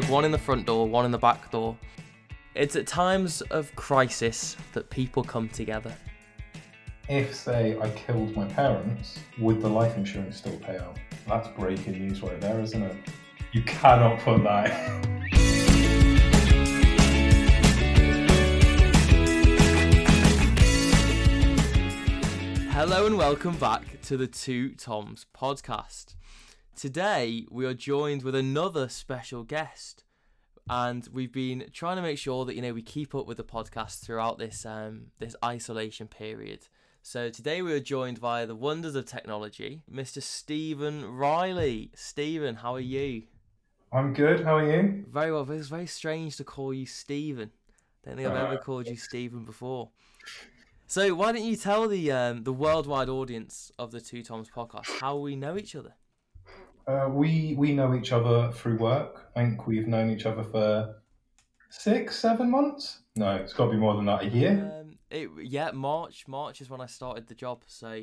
plug one in the front door, one in the back door. It's at times of crisis that people come together. If, say, I killed my parents, would the life insurance still pay out? That's breaking news right there, isn't it? You cannot put that. Hello and welcome back to the Two Toms podcast. Today we are joined with another special guest, and we've been trying to make sure that you know we keep up with the podcast throughout this um, this isolation period. So today we are joined by the wonders of technology, Mr. Stephen Riley. Stephen, how are you? I'm good. How are you? Very well. It's very strange to call you Stephen. Don't think I've ever called you Stephen before. So why don't you tell the um, the worldwide audience of the Two Toms podcast how we know each other? Uh, we we know each other through work. I think we've known each other for six, seven months. No, it's got to be more than that. A year. Um, it yeah, March. March is when I started the job. So,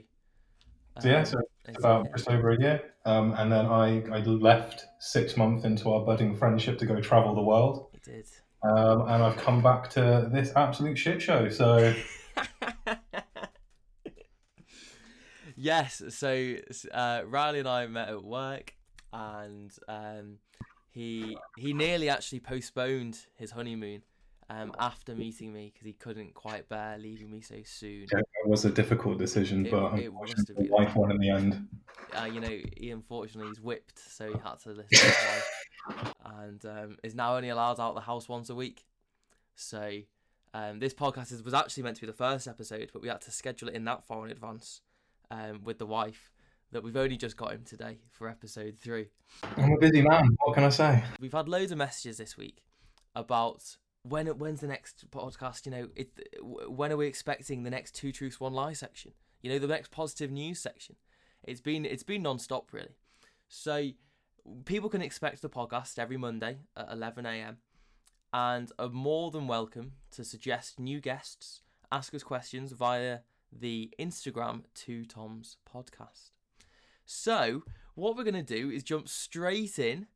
So yeah, um, so about just over a year. Um, and then I, I left six months into our budding friendship to go travel the world. it did. Um, and I've come back to this absolute shit show. So yes. So uh, Riley and I met at work, and um, he he nearly actually postponed his honeymoon um, after meeting me because he couldn't quite bear leaving me so soon. yeah, it was a difficult decision, It- but it unfortunately, have the wife won in the end. uh, you know, he unfortunately he's whipped, so he had to listen to his wife, and um, is now only allowed out of the house once a week. So um, this podcast is, was actually meant to be the first episode, but we had to schedule it in that far in advance um, with the wife that we've only just got him today for episode three. I'm a busy man. What can I say? We've had loads of messages this week about when when's the next podcast. You know, it, when are we expecting the next two truths one lie section? You know, the next positive news section. It's been it's been non-stop really. So people can expect the podcast every Monday at 11 a.m. and are more than welcome to suggest new guests, ask us questions via the Instagram Two Toms podcast. So what we're gonna do is jump straight in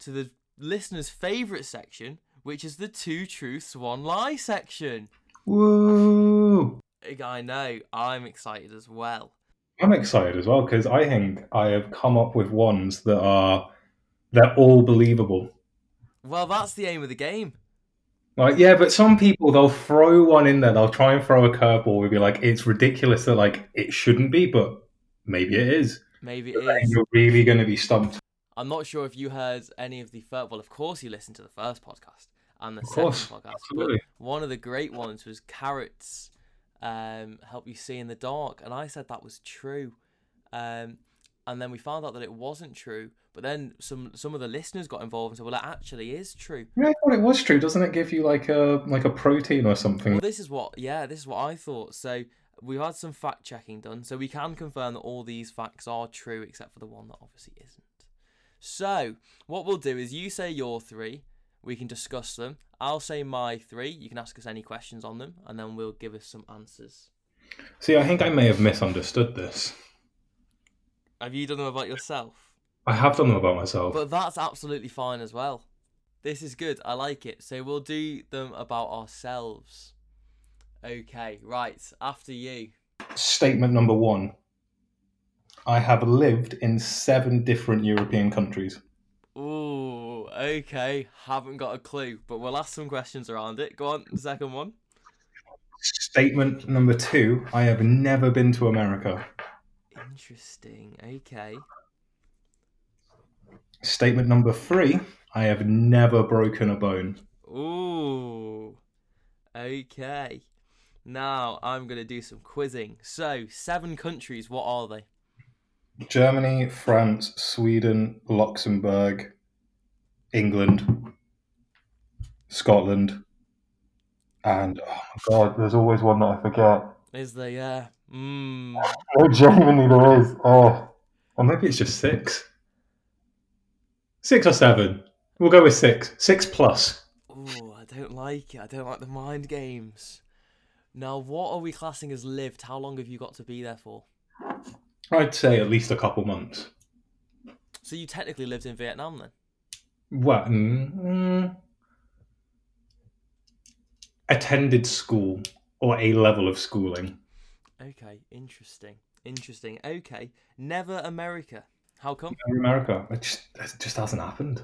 to the listener's favourite section, which is the two truths, one lie section. Woo! I know, I'm excited as well. I'm excited as well because I think I have come up with ones that are they're all believable. Well, that's the aim of the game. Like, yeah, but some people they'll throw one in there. They'll try and throw a curveball. We'll be like, it's ridiculous that like it shouldn't be, but maybe it is. Maybe it is. you're really going to be stumped. I'm not sure if you heard any of the first. Well, of course you listened to the first podcast and the Of second course, podcast. absolutely. But one of the great ones was carrots um, help you see in the dark, and I said that was true. Um, and then we found out that it wasn't true. But then some some of the listeners got involved and said, "Well, it actually is true." Yeah, I thought it was true. Doesn't it give you like a like a protein or something? Well, this is what, yeah, this is what I thought. So we've had some fact checking done, so we can confirm that all these facts are true, except for the one that obviously isn't. So what we'll do is you say your three, we can discuss them. I'll say my three. You can ask us any questions on them, and then we'll give us some answers. See, I think I may have misunderstood this. Have you done them about yourself? I have done them about myself. But that's absolutely fine as well. This is good. I like it. So we'll do them about ourselves. Okay, right. After you. Statement number one. I have lived in seven different European countries. Ooh, okay. Haven't got a clue, but we'll ask some questions around it. Go on, the second one. Statement number two. I have never been to America. Interesting. Okay. Statement number three. I have never broken a bone. Ooh. Okay. Now I'm gonna do some quizzing. So, seven countries. What are they? Germany, France, Sweden, Luxembourg, England, Scotland, and oh my god, there's always one that I forget. Is there? Yeah. Mmm. Oh, genuinely there is. Oh, or maybe it's just six. Six or seven. We'll go with six. Six plus. Oh, I don't like it. I don't like the mind games. Now, what are we classing as lived? How long have you got to be there for? I'd say at least a couple months. So you technically lived in Vietnam then? What? Mm, attended school or a level of schooling. Okay, interesting. Interesting. Okay, never America. How come? In America, it just, it just hasn't happened.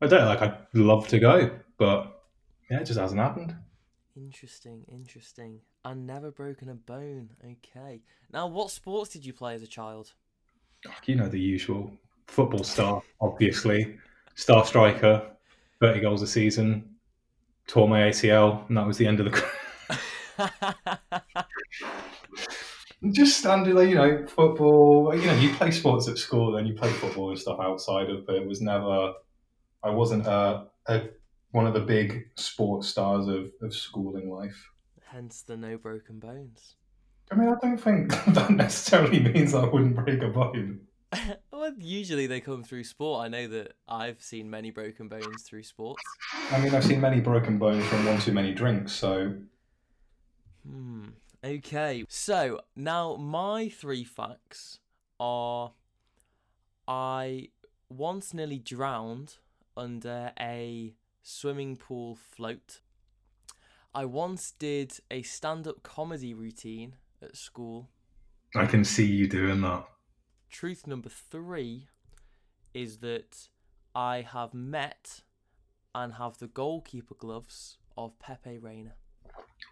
I don't like. I'd love to go, but yeah, it just hasn't happened. Interesting, interesting. And never broken a bone. Okay. Now, what sports did you play as a child? You know the usual football star, obviously, star striker, thirty goals a season. Tore my ACL, and that was the end of the. just standard, like, you know, football. You know, you play sports at school, then you play football and stuff outside of. But it was never. I wasn't a, a one of the big sports stars of, of schooling life. Hence the no broken bones. I mean, I don't think that necessarily means I wouldn't break a bone. well, usually they come through sport. I know that I've seen many broken bones through sports. I mean, I've seen many broken bones from one too many drinks, so. Hmm. Okay. So now my three facts are I once nearly drowned under a swimming pool float. I once did a stand up comedy routine at school. I can see you doing that. Truth number three is that I have met and have the goalkeeper gloves of Pepe Reina.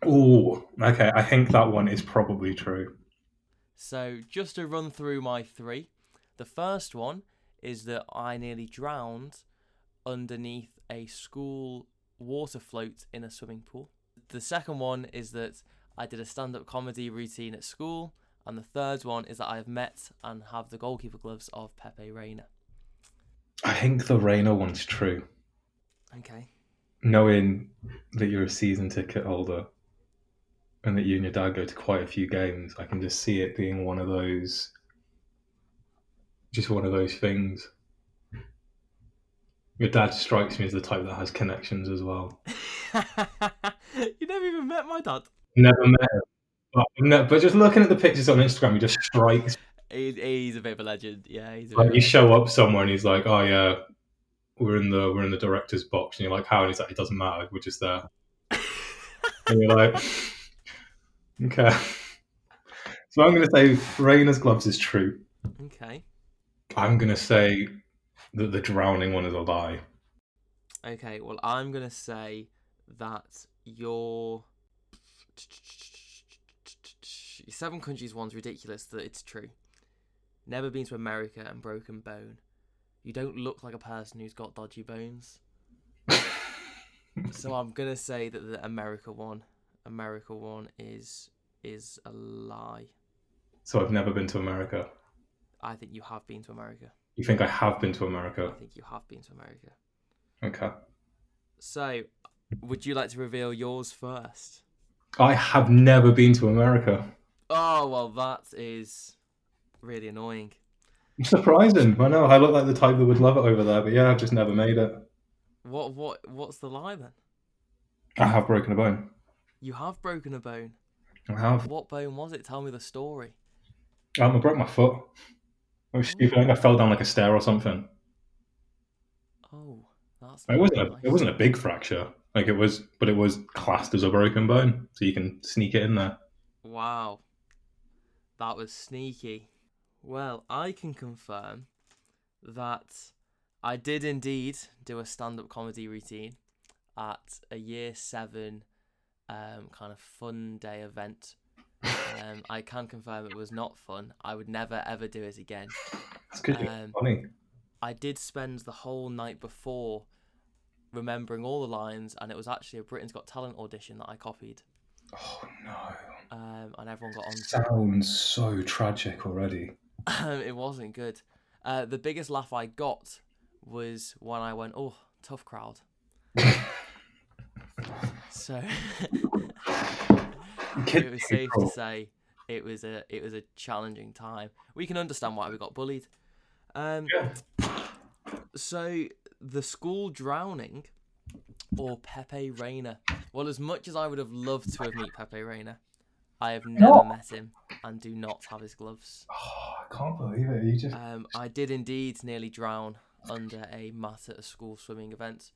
Oh, okay. I think that one is probably true. So, just to run through my three, the first one is that I nearly drowned underneath a school water float in a swimming pool. The second one is that I did a stand up comedy routine at school. And the third one is that I have met and have the goalkeeper gloves of Pepe Reina. I think the Reina one's true. Okay. Knowing that you're a season ticket holder and that you and your dad go to quite a few games, I can just see it being one of those, just one of those things. Your dad strikes me as the type that has connections as well. you never even met my dad. Never met him. But, no, but just looking at the pictures on Instagram, he just strikes. He, he's a bit of a legend. Yeah, he's. A Like you show up somewhere and he's like, "Oh yeah, we're in the we're in the director's box," and you're like, "How?" And he's like, "It doesn't matter. We're just there." and you're like, "Okay." So I'm going to say Reina's gloves is true. okay. I'm going to say that the drowning one is a lie. Okay. Well, I'm gonna say that your seven countries one's ridiculous. That it's true. Never been to America and broken bone. You don't look like a person who's got dodgy bones. So I'm gonna say that the America one, America one is is a lie. So I've never been to America. I think you have been to America. You think I have been to America? I think you have been to America. Okay. So, would you like to reveal yours first? I have never been to America. Oh well, that is really annoying. Surprising. I know. I look like the type that would love it over there, but yeah, I've just never made it. What what what's the lie then? I have broken a bone. You have broken a bone. I have. What bone was it? Tell me the story. Um, I broke my foot. I was stupid. I think I fell down like a stair or something. Oh, that's. It wasn't. A, it wasn't a big fracture. Like it was, but it was classed as a broken bone, so you can sneak it in there. Wow, that was sneaky. Well, I can confirm that I did indeed do a stand-up comedy routine at a year seven um, kind of fun day event. Um, I can confirm it was not fun. I would never ever do it again. It's you're Um, funny. I did spend the whole night before remembering all the lines, and it was actually a Britain's Got Talent audition that I copied, Oh no! um, and everyone got on. Sounds so tragic already. it wasn't good. Uh, the biggest laugh I got was when I went, "Oh, tough crowd." so it was safe to say it was a it was a challenging time. We can understand why we got bullied. Um, Yeah. so the school drowning or Pepe Reina. Well, as much as I would have loved to have met Pepe Reina, I have never No. met him and do not have his gloves. Oh, I can't believe it. You just Um, I did indeed nearly drown under a mat at a school swimming event,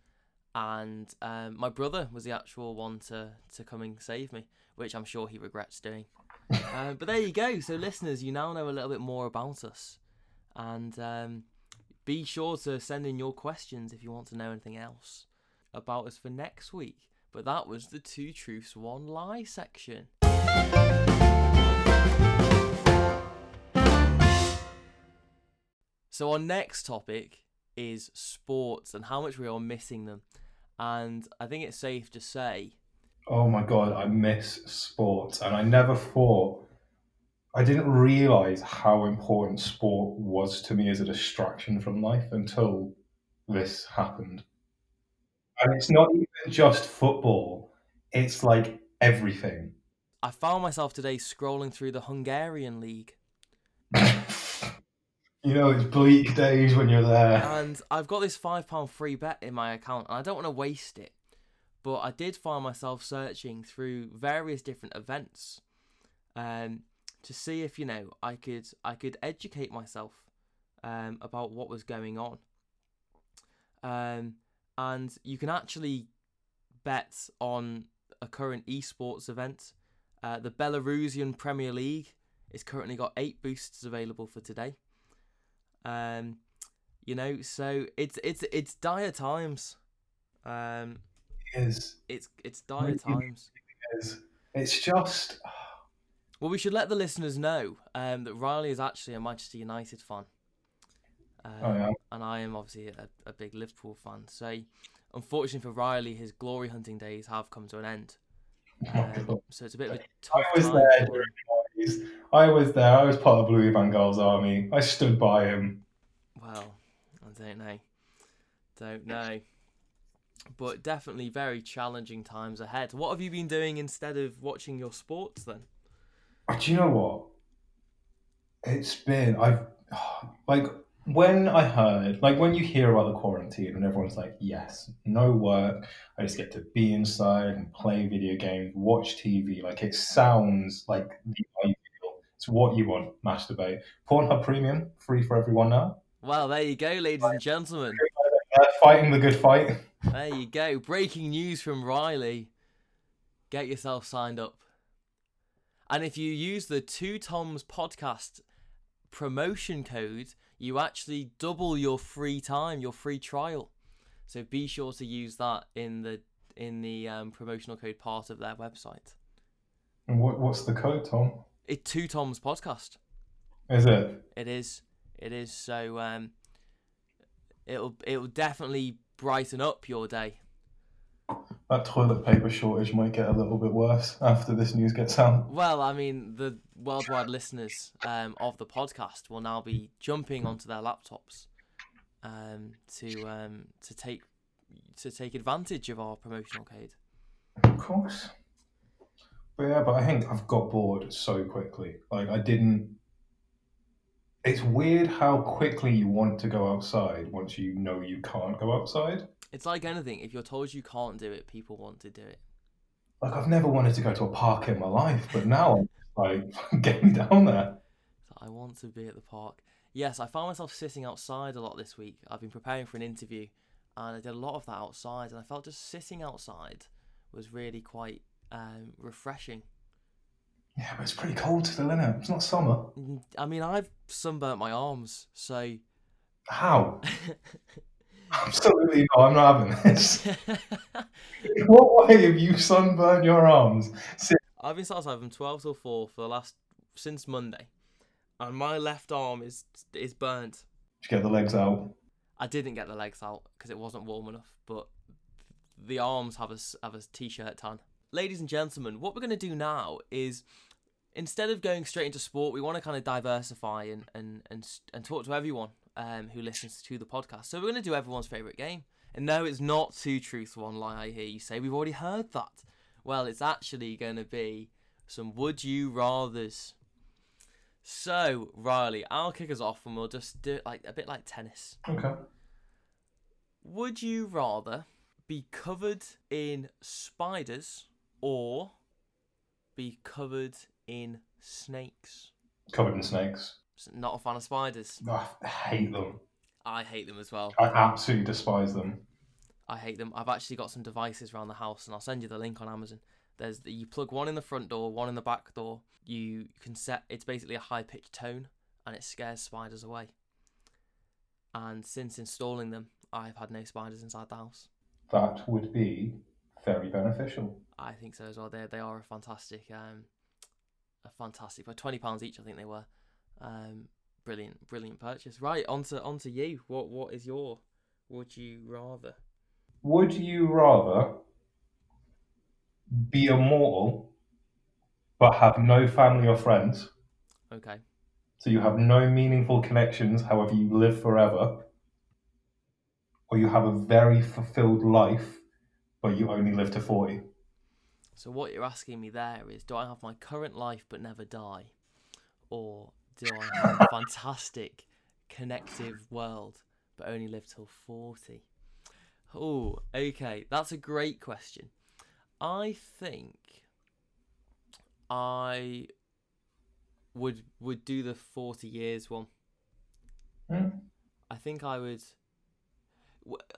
and um, my brother was the actual one to to come and save me, which I'm sure he regrets doing. uh, but there you go. So listeners, you now know a little bit more about us, and um, be sure to send in your questions if you want to know anything else about us for next week. But that was the two truths, one lie section. So our next topic is sports and how much we are missing them. And I think it's safe to say Oh my god, I miss sports, and I never thought. I didn't realize how important sport was to me as a distraction from life until this happened. And it's not even just football; it's like everything. I found myself today scrolling through the Hungarian league. You know, it's bleak days when you're there. and I've got this five pound free bet in my account, and I don't want to waste it. But I did find myself searching through various different events, um, to see if you know I could I could educate myself, um, about what was going on. Um, and you can actually bet on a current esports event. Uh, the Belarusian Premier League is currently got eight boosts available for today. Um, you know, so it's it's it's dire times. Um, It is. it's it's dire Really? times. It is. It's just. Well, we should let the listeners know um, that Riley is actually a Manchester United fan. Um, Oh, yeah. And I am obviously a, a big Liverpool fan. So, unfortunately for Riley, his glory hunting days have come to an end. Oh Um, so it's a bit of a I tough was time there during him. the 90s. I was there. I was part of Louis Van Gaal's army. I stood by him. Well, I don't know. Don't know. But definitely very challenging times ahead. What have you been doing instead of watching your sports then? Do you know what? It's been I've like when I heard like when you hear about the quarantine and everyone's like, yes, no work. I just get to be inside and play video games, watch TV. Like it sounds like the ideal. It's what you want. Masturbate. Pornhub Premium, free for everyone now. Well, there you go, ladies and gentlemen. Fighting the good fight. There you go. Breaking news from Riley. Get yourself signed up. And if you use the Two Toms podcast promotion code, you actually double your free time, your free trial. So be sure to use that in the in the um, promotional code part of their website. And what, what's the code, Tom? It Two Toms podcast. Is it? It is. It is. So um, it'll it'll definitely brighten up your day. That toilet paper shortage might get a little bit worse after this news gets out. Well, I mean, the worldwide listeners um, of the podcast will now be jumping onto their laptops um, to um, to take to take advantage of our promotional code. Of course. But yeah, but I think I've got bored so quickly. Like I didn't. It's weird how quickly you want to go outside once you know you can't go outside. It's like anything. If you're told you can't do it, people want to do it. Like I've never wanted to go to a park in my life, but now I'm like get me down there. So I want to be at the park. Yes, I found myself sitting outside a lot this week. I've been preparing for an interview, and I did a lot of that outside, and I felt just sitting outside was really quite um, refreshing. Yeah, but it's pretty cold still, isn't it? It's not summer. Mm, I mean, I've sunburnt my arms, so How? Absolutely not. I'm not having this. In what way have you sunburned your arms? I've been sat outside from twelve till four for the last since Monday, and my left arm is is burnt. Did you get the legs out? I didn't get the legs out because it wasn't warm enough, but the arms have a s- have a t-shirt tan. Ladies and gentlemen, what we're going to do now is instead of going straight into sport, we want to kind of diversify and and and and talk to everyone um, who listens to the podcast. So we're going to do everyone's favorite game. And no, it's not two truths, one lie. I hear you say. We've already heard that. Well, it's actually going to be some would you rather's. So, Riley, I'll kick us off and we'll just do it like a bit like tennis. Okay. Would you rather be covered in spiders or be covered in snakes? Covered in snakes. Not a fan of spiders. I hate them. I hate them as well. I absolutely despise them. I hate them. I've actually got some devices around the house, and I'll send you the link on Amazon. There's you plug one in the front door, one in the back door. You can set. It's basically a high pitched tone, and it scares spiders away. And since installing them, I've had no spiders inside the house. That would be very beneficial. I think so as well. They they are a fantastic, um, a fantastic for twenty pounds each. I think they were, um, brilliant, brilliant purchase. Right, onto onto you. What what is your? Would you rather? Would you rather be immortal but have no family or friends? Okay. So you have no meaningful connections, however, you live forever. Or you have a very fulfilled life, but you only live to 40. So what you're asking me there is, do I have my current life but never die, or do I a fantastic, connective world but only live till forty? Oh, okay, that's a great question. I think I would would do the forty years one. Hmm. I think I would.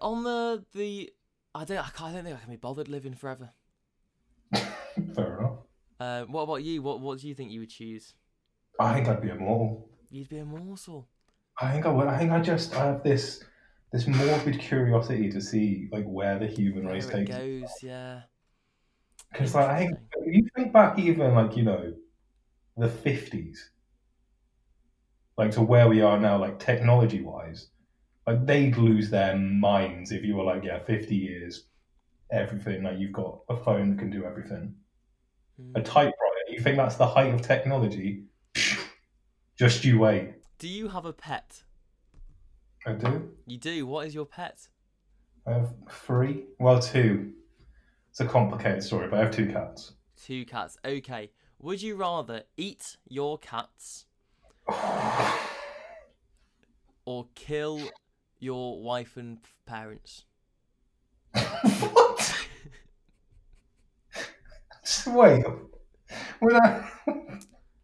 On the the, I don't I, can't, I don't think I can be bothered living forever. Fair enough. Uh, what about you? What what do you think you would choose? I think I'd be immortal. You'd be immortal. I think I would. I think I just I have this this morbid curiosity to see like where the human Where race it takes goes, yeah. Because like I think if you think back even like you know the fifties, like to where we are now, like technology wise, like they'd lose their minds if you were like yeah, fifty years, everything like you've got a phone that can do everything, a Mm. typewriter. You think that's the height of technology? Just you wait. Do you have a pet? I do. You do. What is your pet? I have three. Well, two. It's a complicated story, but I have two cats. Two cats. Okay. Would you rather eat your cats or kill your wife and parents? what? Wait. Without...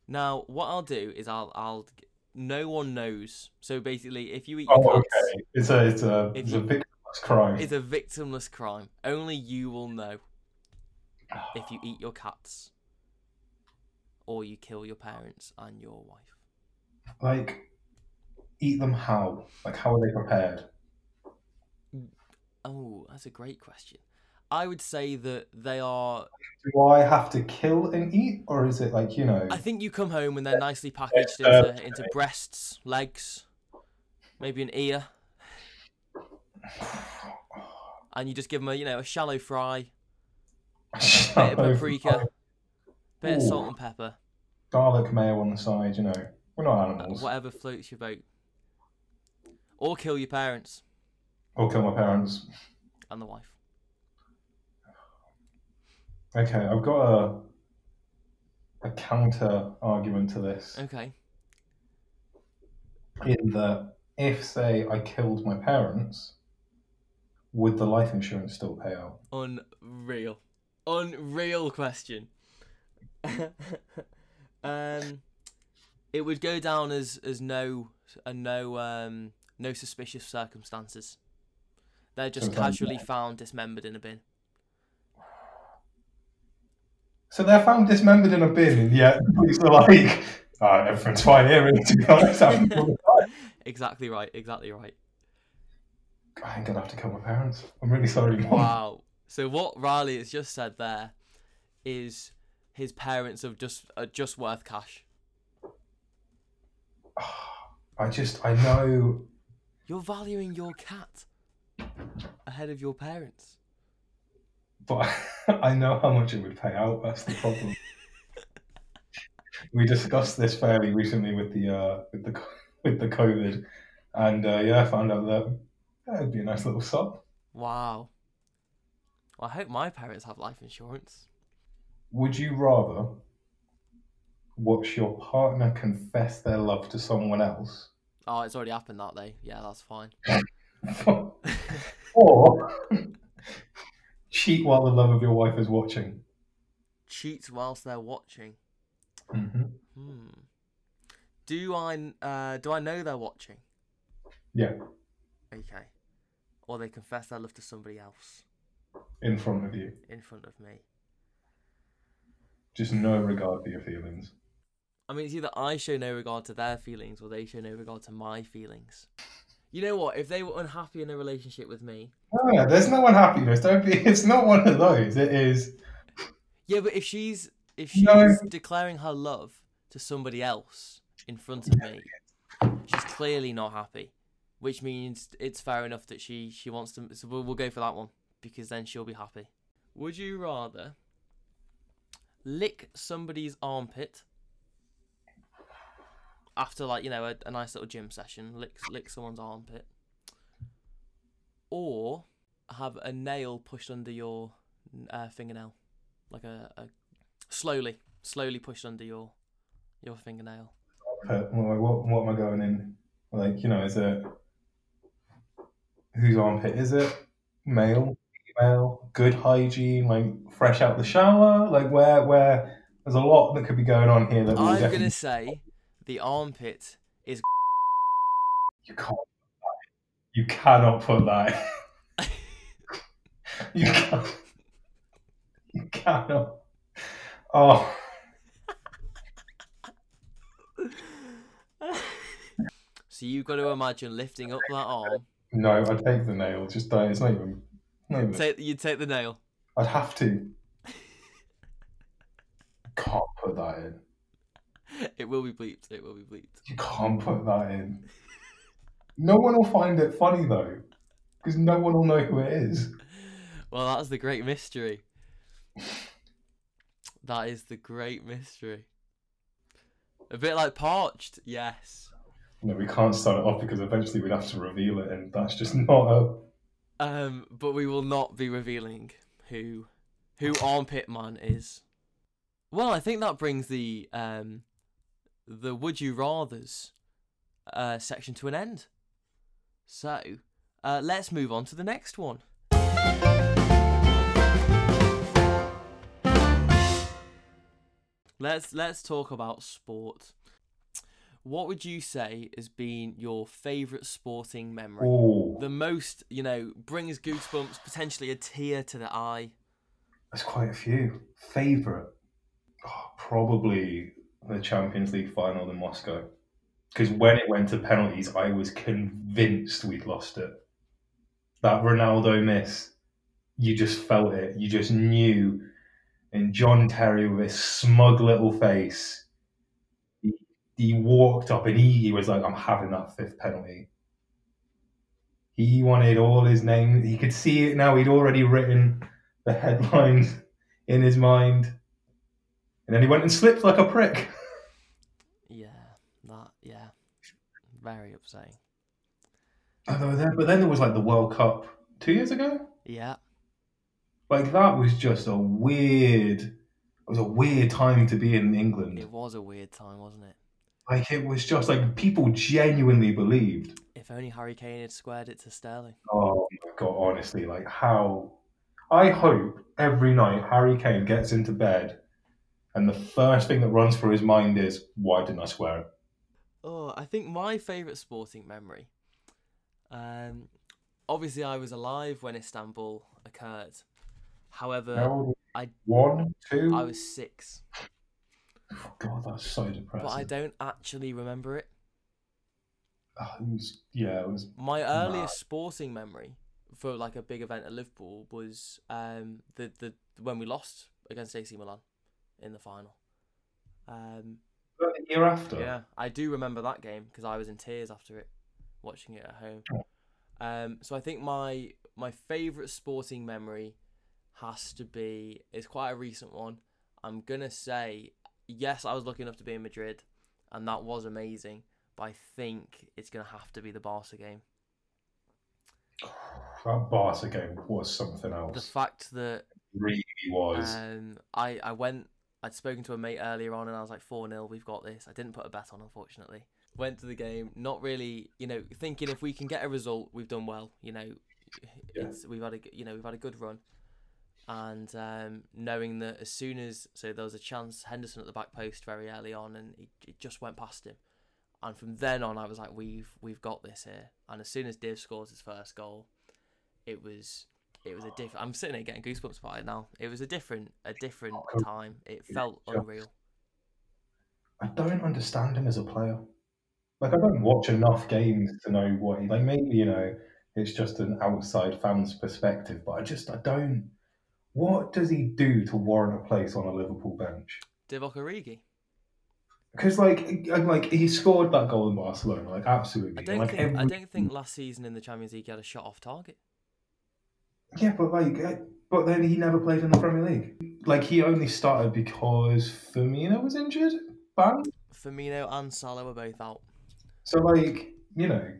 Now, what I'll do is I'll I'll no one knows. So basically, if you eat your Oh, cats, okay. It's a it's a it's you- a victimless crime. it's a victimless crime. Only you will know if you eat your cats or you kill your parents and your wife. Like, eat them how? Like, how are they prepared? Oh, that's a great question. I would say that they are. Do I have to kill and eat, or is it like you know? I think you come home and they're nicely packaged uh, into into breasts, legs, maybe an ear, and you just give them a you know a shallow fry, a bit of paprika, bit of salt and pepper, garlic mayo on the side. You know, we're not uh, animals. whatever floats your boat, or kill your parents Or kill my parents. and the wife. Okay, I've got a a counter argument to this. Okay. in that if say I killed my parents, would the life insurance still pay out? Unreal. Unreal question. um it would go down as as no a no um no suspicious circumstances. They're just casually found dismembered in a bin. So they're found dismembered in a bin, and yet police are like, oh, everything's fine here. really, To be honest, Exactly right, exactly right. I'm gonna have to kill my parents. I'm really sorry, mom. Wow. So what Riley has just said there is his parents are just are just worth cash. I just I know You're valuing your cat ahead of your parents. But I know how much it would pay out. That's the problem. we discussed this fairly recently with the uh, with the with the COVID, and uh, yeah, I found out that yeah, it'd be a nice little sub. Wow. Well, I hope my parents have life insurance. Would you rather watch your partner confess their love to someone else, Oh, it's already happened that day. Yeah, that's fine. or cheat while the love of your wife is watching? Cheat whilst they're watching. Mm-hmm. Hmm. Do I uh do I know they're watching? Yeah. Okay. Or they confess their love to somebody else in front of you. in front of me. Just no regard for your feelings. I mean, it's either I show no regard to their feelings or they show no regard to my feelings. You know what? If they were unhappy in a relationship with me, oh, No, no, there's no unhappiness. Don't be. It's not one of those. It is. yeah, but if she's if she's No. declaring her love to somebody else in front of me, she's clearly not happy, which means it's fair enough that she she wants to. So we'll, we'll go for that one because then she'll be happy. Would you rather lick somebody's armpit after like you know a, a nice little gym session, lick lick someone's armpit, or have a nail pushed under your uh, fingernail, like a, a slowly, slowly pushed under your your fingernail. What, what, what am I going in? Like, you know, is it whose armpit is it? Male, female, good hygiene, like fresh out the shower, like where where there's a lot that could be going on here that I'm definitely gonna say the armpit is. you can't you cannot put that. you can't. You cannot. Oh, so you've got to imagine lifting up that arm. no, I'd take the nail. Just don't. It's not even. Not even Take you take the nail. I'd have to. Can't put that in. It will be bleeped. It will be bleeped. You can't put that in. No one will find it funny though, because no one will know who it is. Well, that's the great mystery. That is the great mystery. A bit like parched, yes. No, we can't start it off because eventually we'd have to reveal it, and that's just not a. Um, but we will not be revealing who who Armpit Man is. Well, I think that brings the um the would you rather's uh section to an end. So, uh, let's move on to the next one. Let's let's talk about sport. What would you say has been your favourite sporting memory? Oh, the most, you know, brings goosebumps, potentially a tear to the eye. there's quite a few. Favorite, oh, probably the Champions League final in Moscow, because when it went to penalties, I was convinced we'd lost it. That Ronaldo miss, you just felt it. You just knew. And John Terry with his smug little face, he, he walked up and he, he was like, I'm having that fifth penalty. He wanted all his name. He could see it now. He'd already written the headlines in his mind. And then he went and slipped like a prick. Yeah, that, yeah. Very upsetting. Then, but then there was like the World Cup two years ago. Yeah, Like that was just a weird. It was a weird time to be in England. it was a weird time, wasn't it? Like it was just like people genuinely believed. If only Harry Kane had squared it to Sterling. Oh my god! Honestly, like how. I hope every night Harry Kane gets into bed, and the first thing that runs through his mind is, "Why didn't I swear it?" Oh, I think my favourite sporting memory. Um, obviously, I was alive when Istanbul occurred. However, How old? I- one, two. I was six, Oh, God, that's so depressing. but I don't actually remember it. Oh, it was yeah, it was My earliest sporting memory for like a big event at Liverpool was um the the when we lost against AC Milan in the final. Um, the year after. yeah, I do remember that game because I was in tears after it, watching it at home. Um, so I think my my favourite sporting memory has to be it's quite a recent one. I'm gonna say yes, I was lucky enough to be in Madrid, and that was amazing. But I think it's gonna have to be the Barca game. That Barca game was something else. The fact that really was. um, I I went. I'd spoken to a mate earlier on, and I was like four 0 We've got this. I didn't put a bet on, unfortunately. Went to the game, not really, you know, thinking if we can get a result, we've done well. You know, Yeah. it's we've had a you know we've had a good run, and um, knowing that as soon as so there was a chance Henderson at the back post very early on, and it, it just went past him, And from then on, I was like, we've we've got this here. And as soon as Div scores his first goal, it was it was a different. I'm sitting there getting goosebumps by it now. It was a different a different time. It felt unreal. I don't understand him as a player. Like I don't watch enough games to know what he like. Maybe you know it's just an outside fan's perspective, but I just I don't. What does he do to warrant a place on a Liverpool bench? Divock Origi. Because like like he scored that goal in Barcelona, like absolutely. I don't like, think every- I don't think last season in the Champions League he had a shot off target. Yeah, but like, uh, but then he never played in the Premier League. Like he only started because Firmino was injured. Firmino and Salah were both out. So like you know,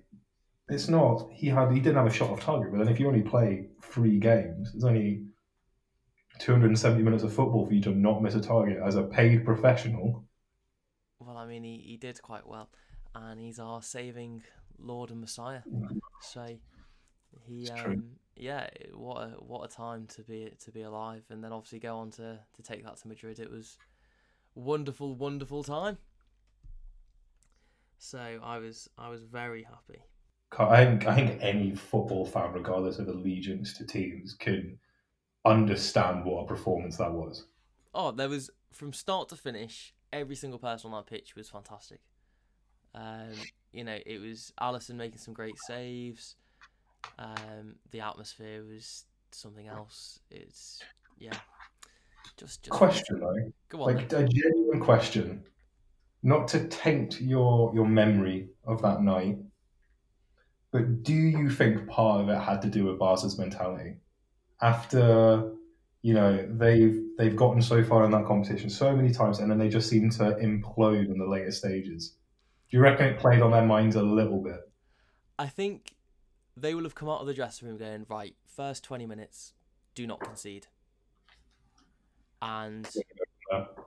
it's not he had he didn't have a shot off target. But then if you only play three games, there's only 270 minutes of football for you to not miss a target as a paid professional. Well, I mean, he, he did quite well, and he's our saving Lord and Messiah. So he, It's true. um, yeah, what a what a time to be to be alive, and then obviously go on to to take that to Madrid. It was wonderful, wonderful time. So I was I was very happy. I think I think any football fan, regardless of allegiance to teams, can understand what a performance that was. Oh, there was from start to finish, every single person on that pitch was fantastic. Um, you know, it was Alisson making some great saves. Um, the atmosphere was something else. It's yeah, just just Question though, Go on. like then. a genuine question, not to taint your your memory of that night, but do you think part of it had to do with Barca's mentality? After you know they've they've gotten so far in that competition so many times, and then they just seem to implode in the later stages. Do you reckon it played on their minds a little bit? I think they will have come out of the dressing room going right. First twenty minutes, do not concede, and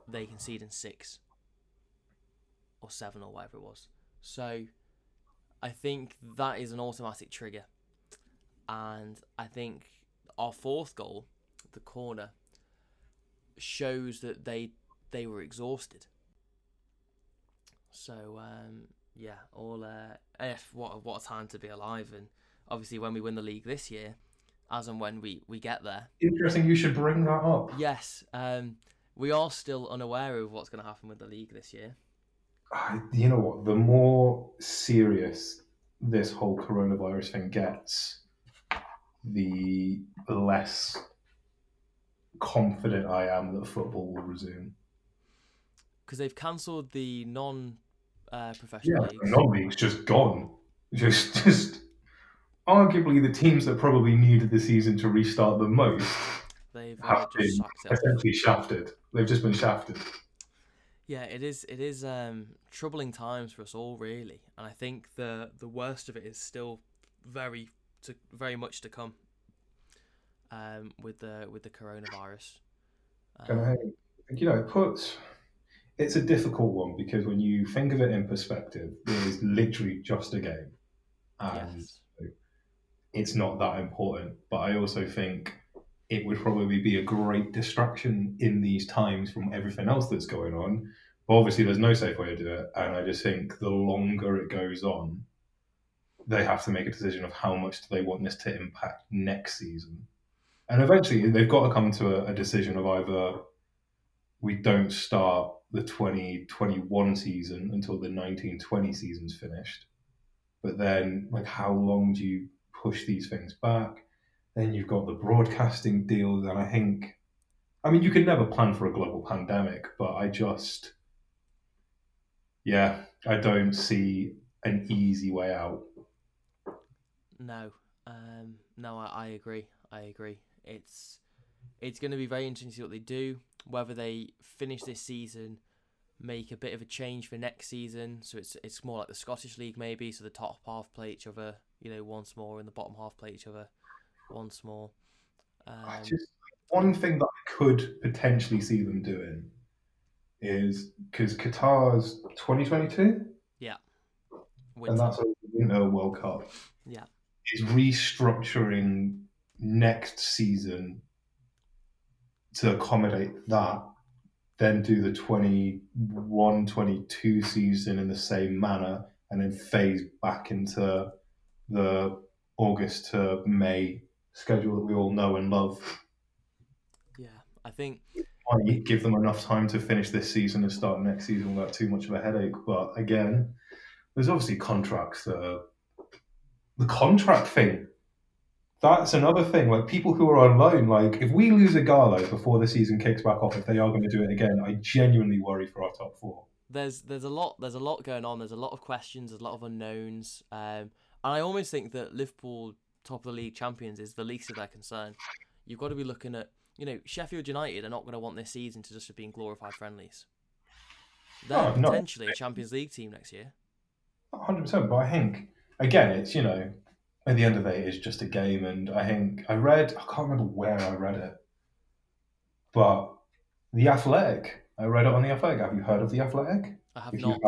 they concede in six or seven or whatever it was. So I think that is an automatic trigger, and I think our fourth goal, the corner, shows that they they were exhausted. So um, yeah, all uh, what what a time to be alive, and obviously when we win the league this year, as and when we we get there, Interesting. You should bring that up. yes, um, we are still unaware of what's going to happen with the league this year. I- you know what? The more serious this whole coronavirus thing gets, the less confident I am that football will resume. because they've cancelled the non uh, professional Yeah, leagues. non-league's just gone. Just, just arguably the teams that probably needed the season to restart the most They've uh, have just been essentially shafted. They've just been shafted. Yeah, it is. It is um, troubling times for us all, really, and I think the the worst of it is still very to very much to come. Um, with the with the coronavirus. And Um, I, you know, it puts it's a difficult one because when you think of it in perspective, it is literally just a game, and yes. It's not that important. But I also think it would probably be a great distraction in these times from everything else that's going on. But obviously, there's no safe way to do it, and I just think the longer it goes on, they have to make a decision of how much do they want this to impact next season. And eventually, they've got to come to a, a decision of either we don't start the 2021 season until the 1920 season's finished. But then, like, how long do you push these things back? Then you've got the broadcasting deals, and I think, I mean, you can never plan for a global pandemic, but I just, yeah, I don't see an easy way out. No. Um, no, I, I agree. I agree. It's it's going to be very interesting to see what they do. Whether they finish this season, make a bit of a change for next season, so it's it's more like the Scottish League maybe. So the top half play each other, you know, once more, in the bottom half play each other once more. I Um, just one thing that I could potentially see them doing is because Qatar's 2022, winter. and that's a Winter World Cup. Yeah. is restructuring next season to accommodate that then do the 21 22 season in the same manner, and then phase back into the August to May schedule that we all know and love. Yeah, I think give them enough time to finish this season and start next season without too much of a headache. But again, there's obviously contracts that are the contract thing. That's another thing. Like people who are on loan, like if we lose a Garlo before the season kicks back off, if they are going to do it again, I genuinely worry for our top four. there's there's a lot there's a lot going on. There's a lot of questions. There's a lot of unknowns. Um, and I almost think that Liverpool, top of the league champions, is the least of their concern. You've got to be looking at you know Sheffield United are not going to want this season to just have been glorified friendlies. They're no. potentially a Champions League team next year. hundred percent. But I think again, it's you know, at the end of the day, it's just a game, and I think I read. I can't remember where I read it, but the Athletic. I read it on the Athletic. Have you heard of the Athletic? I have If not.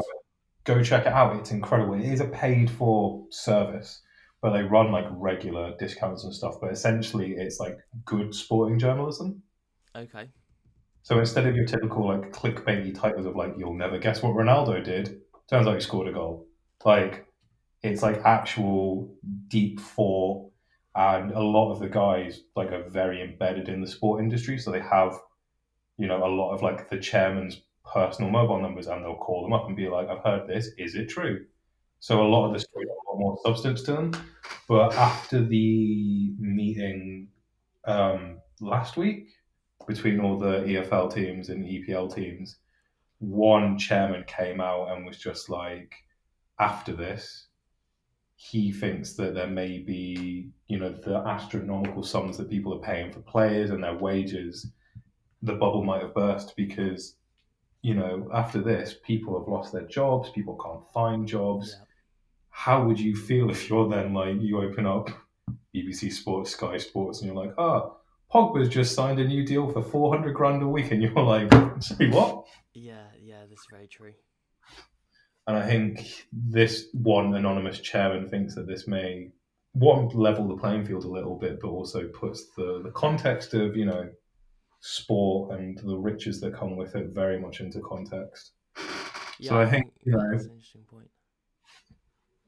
Go check it out. It's incredible. It is a paid for service, but they run like regular discounts and stuff. But essentially, it's like good sporting journalism. Okay. So instead of your typical like clickbaity titles of like you'll never guess what Ronaldo did, turns out he scored a goal. Like it's like actual deep thought, and a lot of the guys like are very embedded in the sport industry, so they have, you know, a lot of like the chairman's personal mobile numbers, and they'll call them up and be like, "I've heard this. Is it true?" So a lot of the stories a lot more substance to them. But after the meeting um, last week, between all the EFL teams and EPL teams, one chairman came out and was just like, after this, he thinks that there may be, you know, the astronomical sums that people are paying for players and their wages, the bubble might have burst because, you know, after this, people have lost their jobs, people can't find jobs. Yeah. How would you feel if you're then like, you open up BBC Sports, Sky Sports, and you're like, ah, Pogba's just signed a new deal for 400 grand a week, and you're like, sorry, what? Yeah, yeah, that's very true. And I think this one anonymous chairman thinks that this may one level the playing field a little bit, but also puts the, the context of you know sport and the riches that come with it very much into context. Yeah, So I think, you know, that's an interesting point.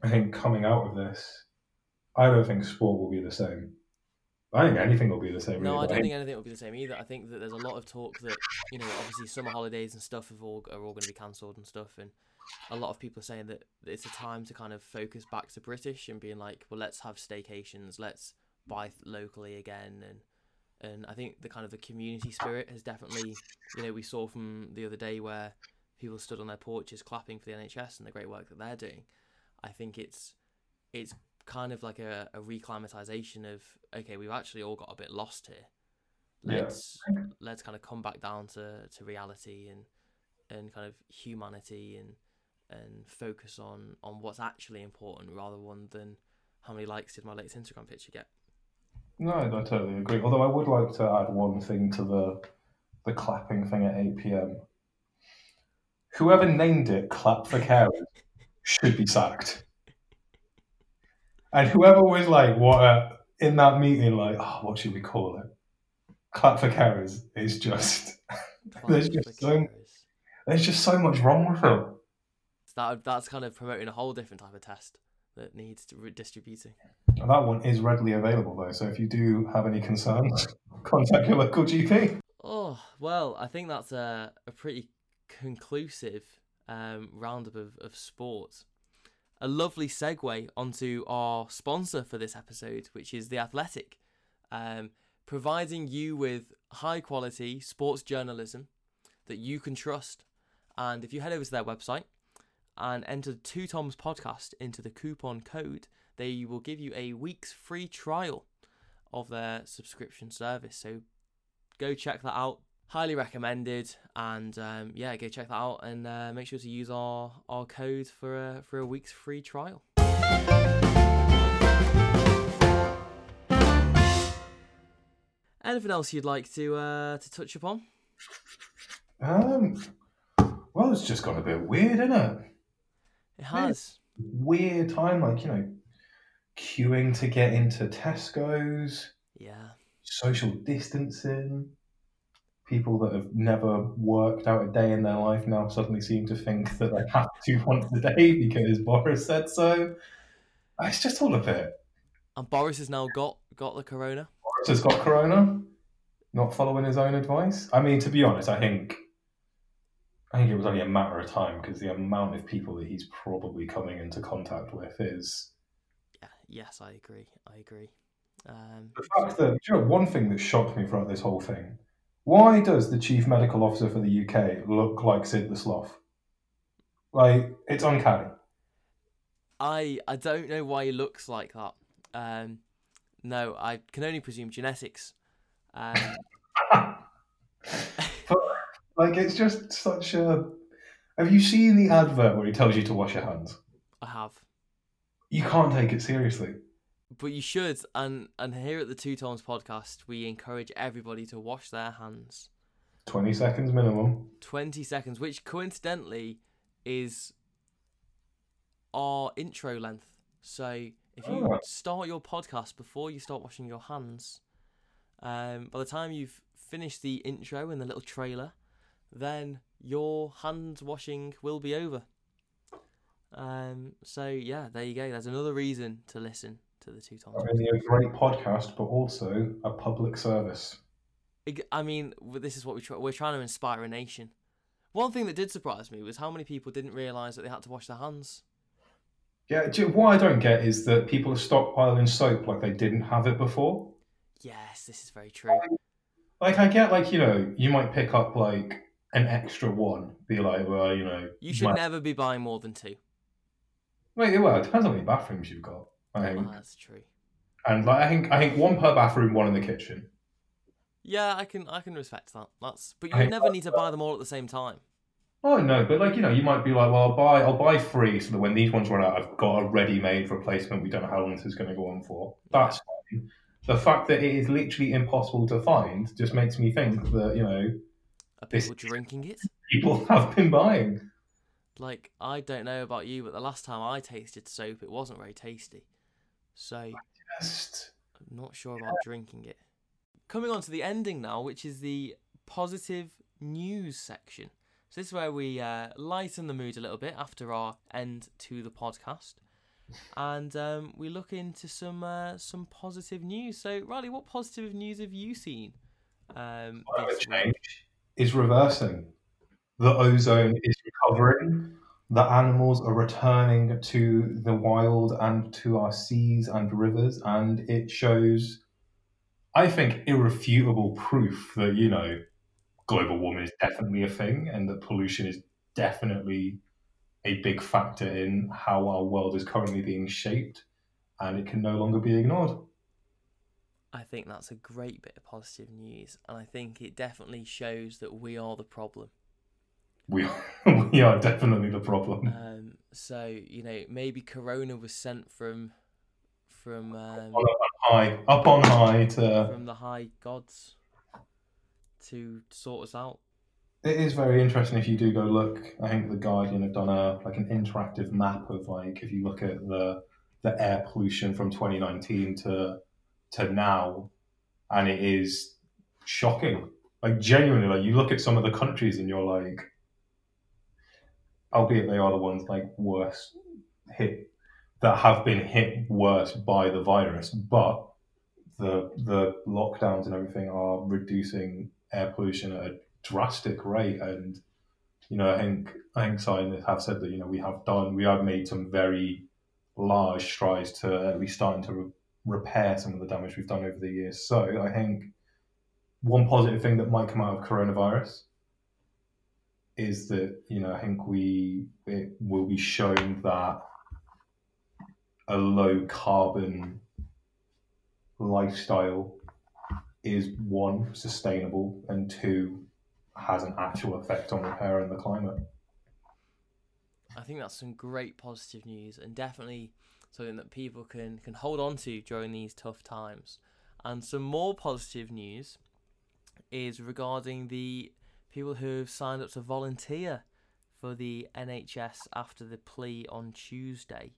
I think coming out of this, I don't think sport will be the same. I think anything will be the same. No, really, I don't think anything will be the same either. I think that there's a lot of talk that you know, obviously summer holidays and stuff have all are all going to be cancelled and stuff, and a lot of people are saying that it's a time to kind of focus back to British and being like, well, let's have staycations, let's buy locally again, and and I think the kind of the community spirit has definitely, you know, we saw from the other day where people stood on their porches clapping for the NHS and the great work that they're doing. I think it's it's kind of like a, a reclimatization of okay, we've actually all got a bit lost here. Let's let's kind of come back down to, to reality and and kind of humanity and and focus on on what's actually important rather one than how many likes did my latest Instagram picture get. No, I totally agree. Although I would like to add one thing to the the clapping thing at 8 p.m. Whoever named it "Clap for Carers" should be sacked. And whoever was like, "What?" A, in that meeting, like, oh, what should we call it? "Clap for Carers" is just There's just so- carers. there's just so much wrong with it. That that's kind of promoting a whole different type of test that needs to redistributing. And that one is readily available though, so if you do have any concerns, contact your local GP. Oh well, I think that's a, a pretty conclusive um, roundup of, of sport. A lovely segue onto our sponsor for this episode, which is The Athletic, um, providing you with high quality sports journalism that you can trust. And if you head over to their website and enter Two Toms Podcast into the coupon code, they will give you a week's free trial of their subscription service. So go check that out. Highly recommended, and um, yeah, go check that out and uh, make sure to use our, our code for a for a week's free trial. Anything else you'd like to uh, to touch upon? Um, well, it's just got a bit weird, isn't it? It has. Weird time, like you know, queuing to get into Tesco's, Yeah. social distancing. people that have never worked out a day in their life now suddenly seem to think that they have to once a day because Boris said so. It's just all of it. And Boris has now got got the corona. Boris has got corona, not following his own advice. I mean, to be honest, I think I think it was only a matter of time because the amount of people that he's probably coming into contact with is Yeah, yes, I agree. I agree. Um, the fact that you know one thing that shocked me throughout this whole thing. Why does the chief medical officer for the UK look like Sid the Sloth? Like it's uncanny. I I don't know why he looks like that. Um, no, I can only presume genetics. Um, like it's just such a. Have you seen the advert where he tells you to wash your hands? I have, You can't take it seriously. but you should. And and here at the Two Tones podcast, we encourage everybody to wash their hands. Twenty seconds minimum. 20 seconds, which coincidentally is our intro length. So if you Oh. start your podcast before you start washing your hands, um, by the time you've finished the intro and the little trailer, then your hand washing will be over. Um, so yeah, there you go. There's another reason to listen to the two times. Not only a great podcast, but also a public service. I mean, this is what we try. We're trying to inspire a nation. One thing that did surprise me was how many people didn't realise that they had to wash their hands. Yeah, do what I don't get is that people are stockpiling soap like they didn't have it before. Yes, this is very true. Like I get, like you know, you might pick up like an extra one, be like, well, you know, You should might- never be buying more than two. Wait, well, it depends on how many bathrooms you've got. I Oh, think, that's true. and like I think, I think one per bathroom, one in the kitchen. Yeah, I can I can respect that. That's but you I never need to buy them all at the same time. Oh no, but like you know, you might be like, well, I'll buy, I'll buy three, so that when these ones run out, I've got a ready-made replacement. We don't know how long this is going to go on for. That's fine. The fact that it is literally impossible to find just makes me think that you know Are people drinking it? people have been buying. Like I don't know about you, but the last time I tasted soap, it wasn't very tasty. So Just I'm not sure about drinking it. Coming on to the ending now, which is the positive news section. So this is where we uh, lighten the mood a little bit after our end to the podcast, and um, we look into some uh, some positive news. So Riley, what positive news have you seen? Um, climate change is reversing. The ozone is recovering. The animals are returning to the wild and to our seas and rivers, and it shows, I think, irrefutable proof that you know, global warming is definitely a thing, and that pollution is definitely a big factor in how our world is currently being shaped, and it can no longer be ignored. I think that's a great bit of positive news, and I think it definitely shows that we are the problem. We are, we are definitely the problem. Um, so you know, maybe Corona was sent from from um, up on high, up on high to. from the high gods to sort us out. It is very interesting if you do go look. I think the Guardian have done a like an interactive map of like if you look at the the air pollution from 2019 to to now, and it is shocking. Like genuinely, like you look at some of the countries and you're like, albeit they are the ones like worse hit that have been hit worse by the virus, but the the lockdowns and everything are reducing air pollution at a drastic rate and you know I think I think scientists have said that you know we have done we have made some very large strides to at least starting to repair some of the damage we've done over the years so I think one positive thing that might come out of coronavirus is that you know I think we it will be shown that a low carbon lifestyle is one sustainable and two has an actual effect on repairing the climate. I think that's some great positive news, and definitely something that people can can hold on to during these tough times. And some more positive news is regarding the people who have signed up to volunteer for the NHS after the plea on Tuesday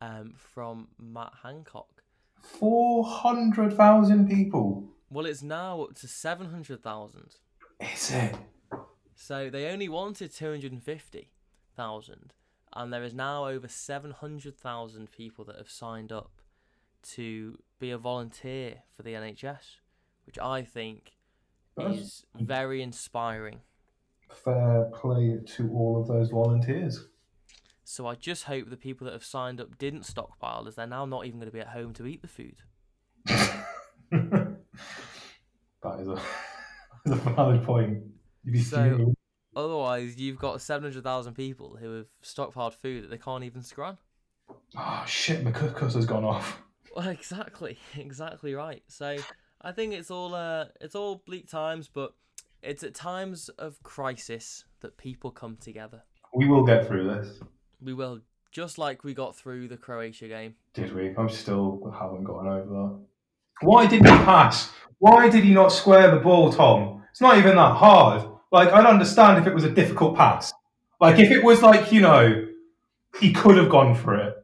um, from Matt Hancock. Four hundred thousand people. Well, it's now up to 700,000. Is it? So they only wanted 250,000, and there is now over 700,000 people that have signed up to be a volunteer for the NHS, which I think That's is very inspiring. fair play to all of those volunteers. So I just hope the people that have signed up didn't stockpile, as they're now not even going to be at home to eat the food. that is a, that's a valid point. You'd be So- fuming. Otherwise, you've got 700,000 people who have stockpiled food that they can't even scran. Oh shit, my has gone off. Well, exactly, exactly right. So I think it's all uh, it's all bleak times, but it's at times of crisis that people come together. We will get through this. We will, just like we got through the Croatia game. Did we? I still haven't gotten over that. Why didn't he pass? Why did he not square the ball, Tom? It's not even that hard. Like, I'd understand if it was a difficult pass. Like, if it was like, you know, he could have gone for it.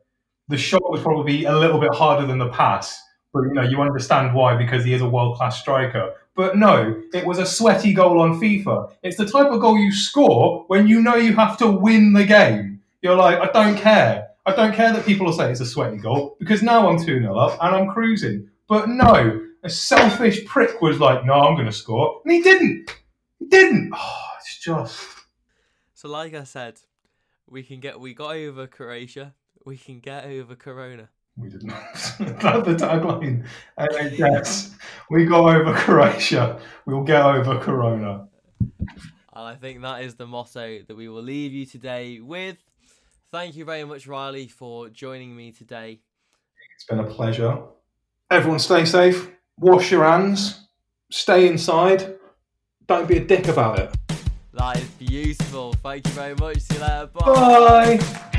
The shot was probably a little bit harder than the pass. But, you know, you understand why because he is a world class striker. But no, it was a sweaty goal on FIFA. It's the type of goal you score when you know you have to win the game. You're like, I don't care. I don't care that people will say it's a sweaty goal because now I'm 2 0 up and I'm cruising. But no, a selfish prick was like, no, I'm going to score. And he didn't. He didn't. Oh, it's just. So, like I said, we can get we got over Croatia. We can get over Corona. We did not. That's the tagline. NHS. We got over Croatia. We'll get over Corona. And I think that is the motto that we will leave you today with. Thank you very much, Riley, for joining me today. It's been a pleasure. Everyone stay safe. Wash your hands. Stay inside. Don't be a dick about it. That is beautiful. Thank you very much. See you later. Bye. Bye.